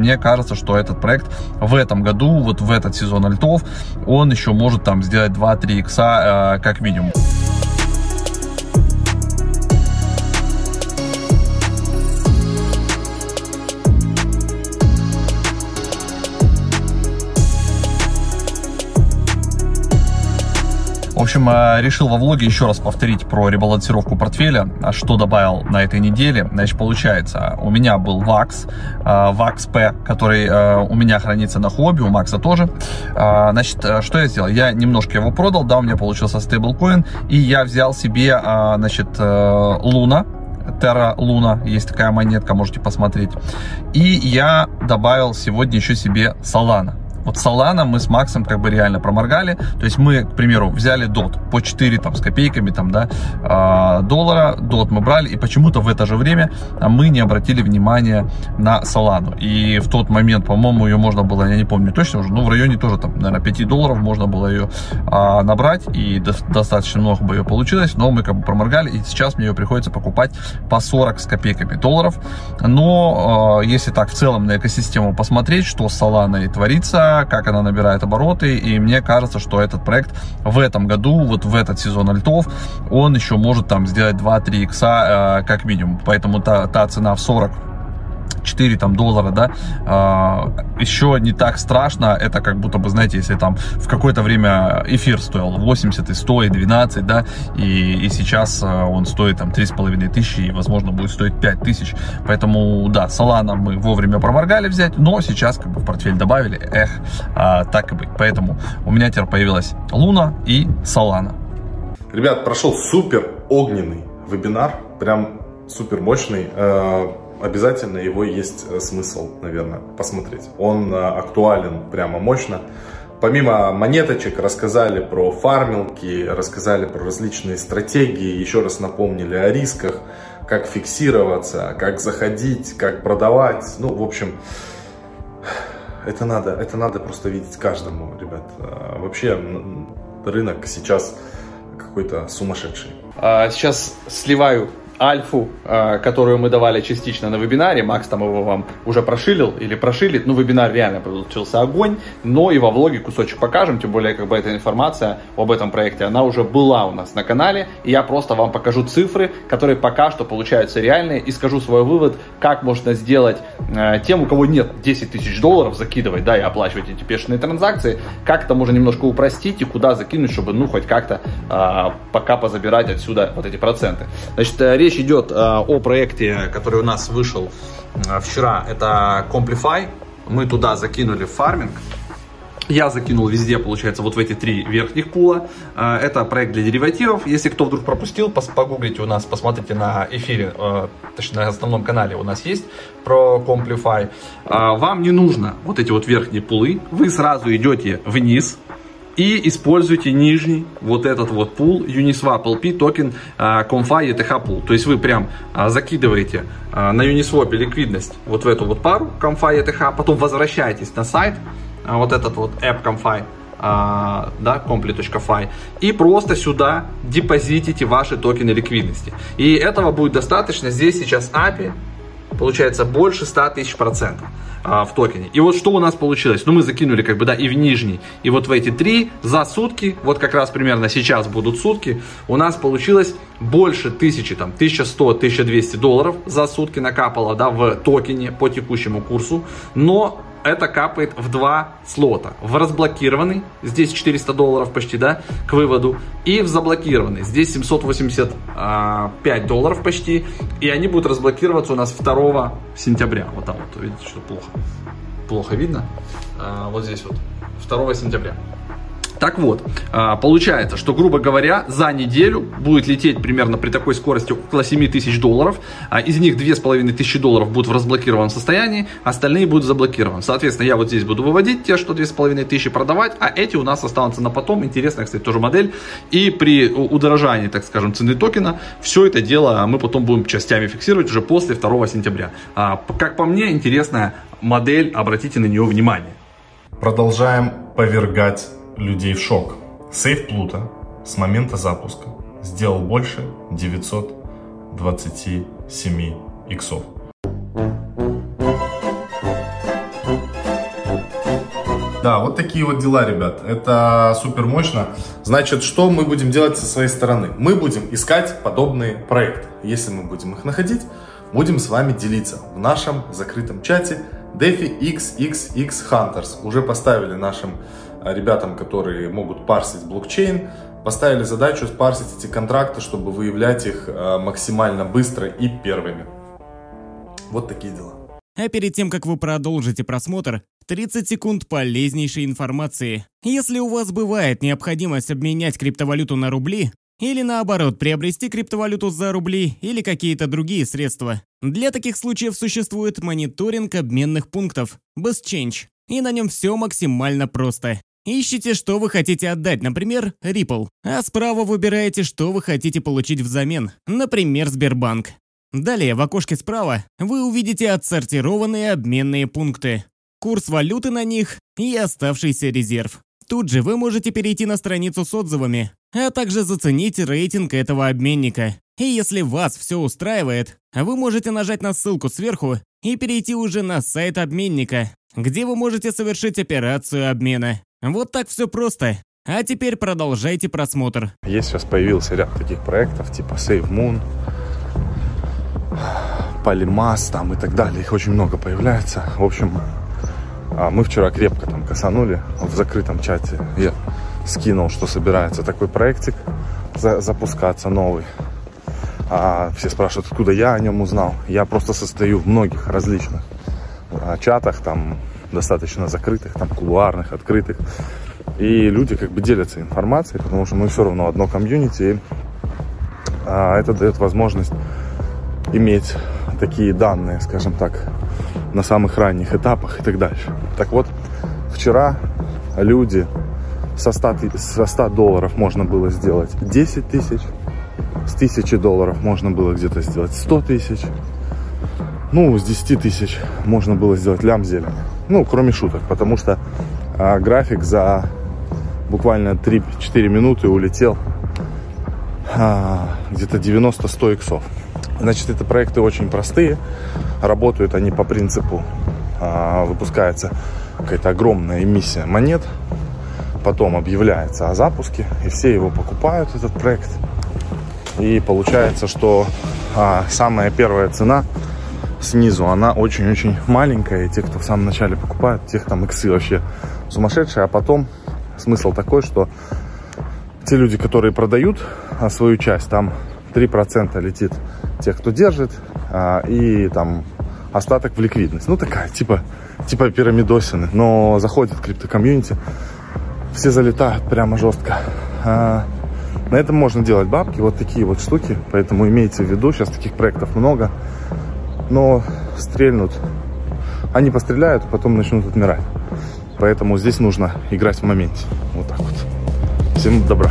мне кажется, что этот проект в этом году, вот в этот сезон альтов, он еще может там сделать 2-3 икса э, как минимум. В общем, э, решил во влоге еще раз повторить про ребалансировку портфеля, а что добавил на этой неделе. Значит, получается, у меня был VAX, э, VAX P, который э, у меня хранится на хобби, у Макса тоже. Значит, что я сделал? Я немножко его продал, да, у меня получился стейблкоин, и я взял себе, значит, Луна, Terra Luna, есть такая монетка, можете посмотреть. И я добавил сегодня еще себе Solana. Вот Solana мы с Максом как бы реально проморгали. То есть мы, к примеру, взяли DOT по 4 там, с копейками там, да, а, доллара. DOT мы брали, и почему-то в это же время мы не обратили внимания на Solana. И в тот момент, по-моему, ее можно было, я не помню точно уже, ну, в районе тоже, там, наверное, 5 долларов можно было ее а, набрать, и до, достаточно много бы ее получилось, но мы как бы проморгали, и сейчас мне ее приходится покупать по 40 с копейками долларов. Но а, если так в целом на экосистему посмотреть, что с Solana творится, как она набирает обороты, и мне кажется, что этот проект в этом году, вот в этот сезон альтов, он еще может там сделать 2-3 икса э, как минимум, поэтому та, та цена в 40 4 там, доллара, да, а, еще не так страшно, это как будто бы, знаете, если там в какое-то время эфир стоил 80 и 100 и 12, да, и, и сейчас а, он стоит там 3,5 тысячи и, возможно, будет стоить 5 тысяч, поэтому, да, Solana мы вовремя проморгали взять, но сейчас как бы в портфель добавили, эх, а, так и быть, поэтому у меня теперь появилась Луна и Solana. Ребят, прошел супер огненный вебинар, прям супер мощный. Э, обязательно его есть э, смысл, наверное, посмотреть. Он э, актуален прямо мощно. Помимо монеточек рассказали про фармилки, рассказали про различные стратегии, еще раз напомнили о рисках, как фиксироваться, как заходить, как продавать. Ну, в общем, это надо, это надо просто видеть каждому, ребят. А, вообще рынок сейчас какой-то сумасшедший. А, сейчас сливаю альфу, а, которую мы давали частично на вебинаре. Макс там его вам уже прошилил или прошилит. Ну, вебинар реально получился огонь. Но и во влоге кусочек покажем. Тем более, как бы эта информация об этом проекте, она уже была у нас на канале. И я просто вам покажу цифры, которые пока что получаются реальные. И скажу свой вывод, как можно сделать э, тем, у кого нет 10 тысяч долларов, закидывать, да, и оплачивать эти пешеные транзакции. Как это можно немножко упростить и куда закинуть, чтобы, ну, хоть как-то э, пока позабирать отсюда вот эти проценты. Значит, э, речь речь идет э, о проекте, который у нас вышел э, вчера. Это Complify. Мы туда закинули фарминг. Я закинул везде, получается, вот в эти три верхних пула. Э, это проект для деривативов. Если кто вдруг пропустил, погуглите у нас, посмотрите на эфире, точнее на основном канале у нас есть про CompliFi. Вам не нужно вот эти вот верхние пулы. Вы сразу идете вниз, и используйте нижний вот этот вот пул Uniswap LP токен COMFI ETH Pool. То есть вы прям а, закидываете а, на Uniswap ликвидность вот в эту вот пару COMFI ETH, потом возвращаетесь на сайт, а, вот этот вот app COMFI, да, compli.fi, и просто сюда депозитите ваши токены ликвидности. И этого будет достаточно. Здесь сейчас APY получается больше 100 тысяч процентов а, в токене. И вот что у нас получилось? Ну, мы закинули как бы, да, и в нижний, и вот в эти три за сутки, вот как раз примерно сейчас будут сутки, у нас получилось больше тысячи, там, 1100-1200 долларов за сутки накапало, да, в токене по текущему курсу, но это капает в два слота. В разблокированный, здесь 400 долларов почти, да, к выводу, и в заблокированный, здесь 785 а, долларов почти, и они будут разблокироваться у нас 2 сентября. Вот там вот, видите, что плохо. Плохо видно. А, вот здесь вот, 2 сентября. Так вот, а, получается, что, грубо говоря, за неделю будет лететь примерно при такой скорости около 7 тысяч долларов. А из них 2,5 тысячи долларов будут в разблокированном состоянии, остальные будут заблокированы. Соответственно, я вот здесь буду выводить те, что 2,5 тысячи продавать, а эти у нас останутся на потом. Интересная, кстати, тоже модель. И при удорожании, так скажем, цены токена, все это дело мы потом будем частями фиксировать уже после 2 сентября. А, как по мне, интересная модель, обратите на нее внимание. Продолжаем повергать людей в шок. Сейф Плута с момента запуска сделал больше 927 иксов. Да, вот такие вот дела, ребят. Это супер мощно. Значит, что мы будем делать со своей стороны? Мы будем искать подобные проекты. Если мы будем их находить, будем с вами делиться в нашем закрытом чате DeFi XXX Hunters. Уже поставили нашим ребятам, которые могут парсить блокчейн, поставили задачу парсить эти контракты, чтобы выявлять их э, максимально быстро и первыми. Вот такие дела. А перед тем, как вы продолжите просмотр, 30 секунд полезнейшей информации. Если у вас бывает необходимость обменять криптовалюту на рубли, или наоборот, приобрести криптовалюту за рубли или какие-то другие средства. Для таких случаев существует мониторинг обменных пунктов, BestChange, и на нем все максимально просто. Ищите, что вы хотите отдать, например, Ripple, а справа выбираете, что вы хотите получить взамен, например, Сбербанк. Далее в окошке справа вы увидите отсортированные обменные пункты, курс валюты на них и оставшийся резерв. Тут же вы можете перейти на страницу с отзывами, а также заценить рейтинг этого обменника. И если вас все устраивает, вы можете нажать на ссылку сверху и перейти уже на сайт обменника, где вы можете совершить операцию обмена. Вот так все просто. А теперь продолжайте просмотр. Есть сейчас появился ряд таких проектов, типа Save Moon, Polymass там и так далее. Их очень много появляется. В общем, а, мы вчера крепко там косанули в закрытом чате. Я скинул, что собирается такой проектик за запускаться новый. А все спрашивают, откуда я о нем узнал. Я просто состою в многих различных а, чатах, там достаточно закрытых, там кулуарных, открытых. И люди как бы делятся информацией, потому что мы все равно одно комьюнити. И, а, это дает возможность иметь такие данные, скажем так, на самых ранних этапах и так дальше. Так вот, вчера люди со 100, со 100 долларов можно было сделать 10 тысяч, с 1000 долларов можно было где-то сделать 100 тысяч, ну, с 10 тысяч можно было сделать лям зелень. Ну, кроме шуток, потому что а, график за буквально 3-4 минуты улетел а, где-то 90-100 иксов. Значит, это проекты очень простые. Работают они по принципу, а, выпускается какая-то огромная эмиссия монет, потом объявляется о запуске, и все его покупают, этот проект. И получается, что а, самая первая цена снизу, она очень-очень маленькая, и те, кто в самом начале покупают, тех там иксы вообще сумасшедшие, а потом смысл такой, что те люди, которые продают а, свою часть, там 3% летит тех, кто держит, а, и там остаток в ликвидность. Ну, такая, типа, типа пирамидосины. Но заходит криптокомьюнити, все залетают прямо жестко. А, на этом можно делать бабки, вот такие вот штуки. Поэтому имейте в виду, сейчас таких проектов много. Но стрельнут, они постреляют, потом начнут отмирать. Поэтому здесь нужно играть в моменте. Вот так вот. Всем добра.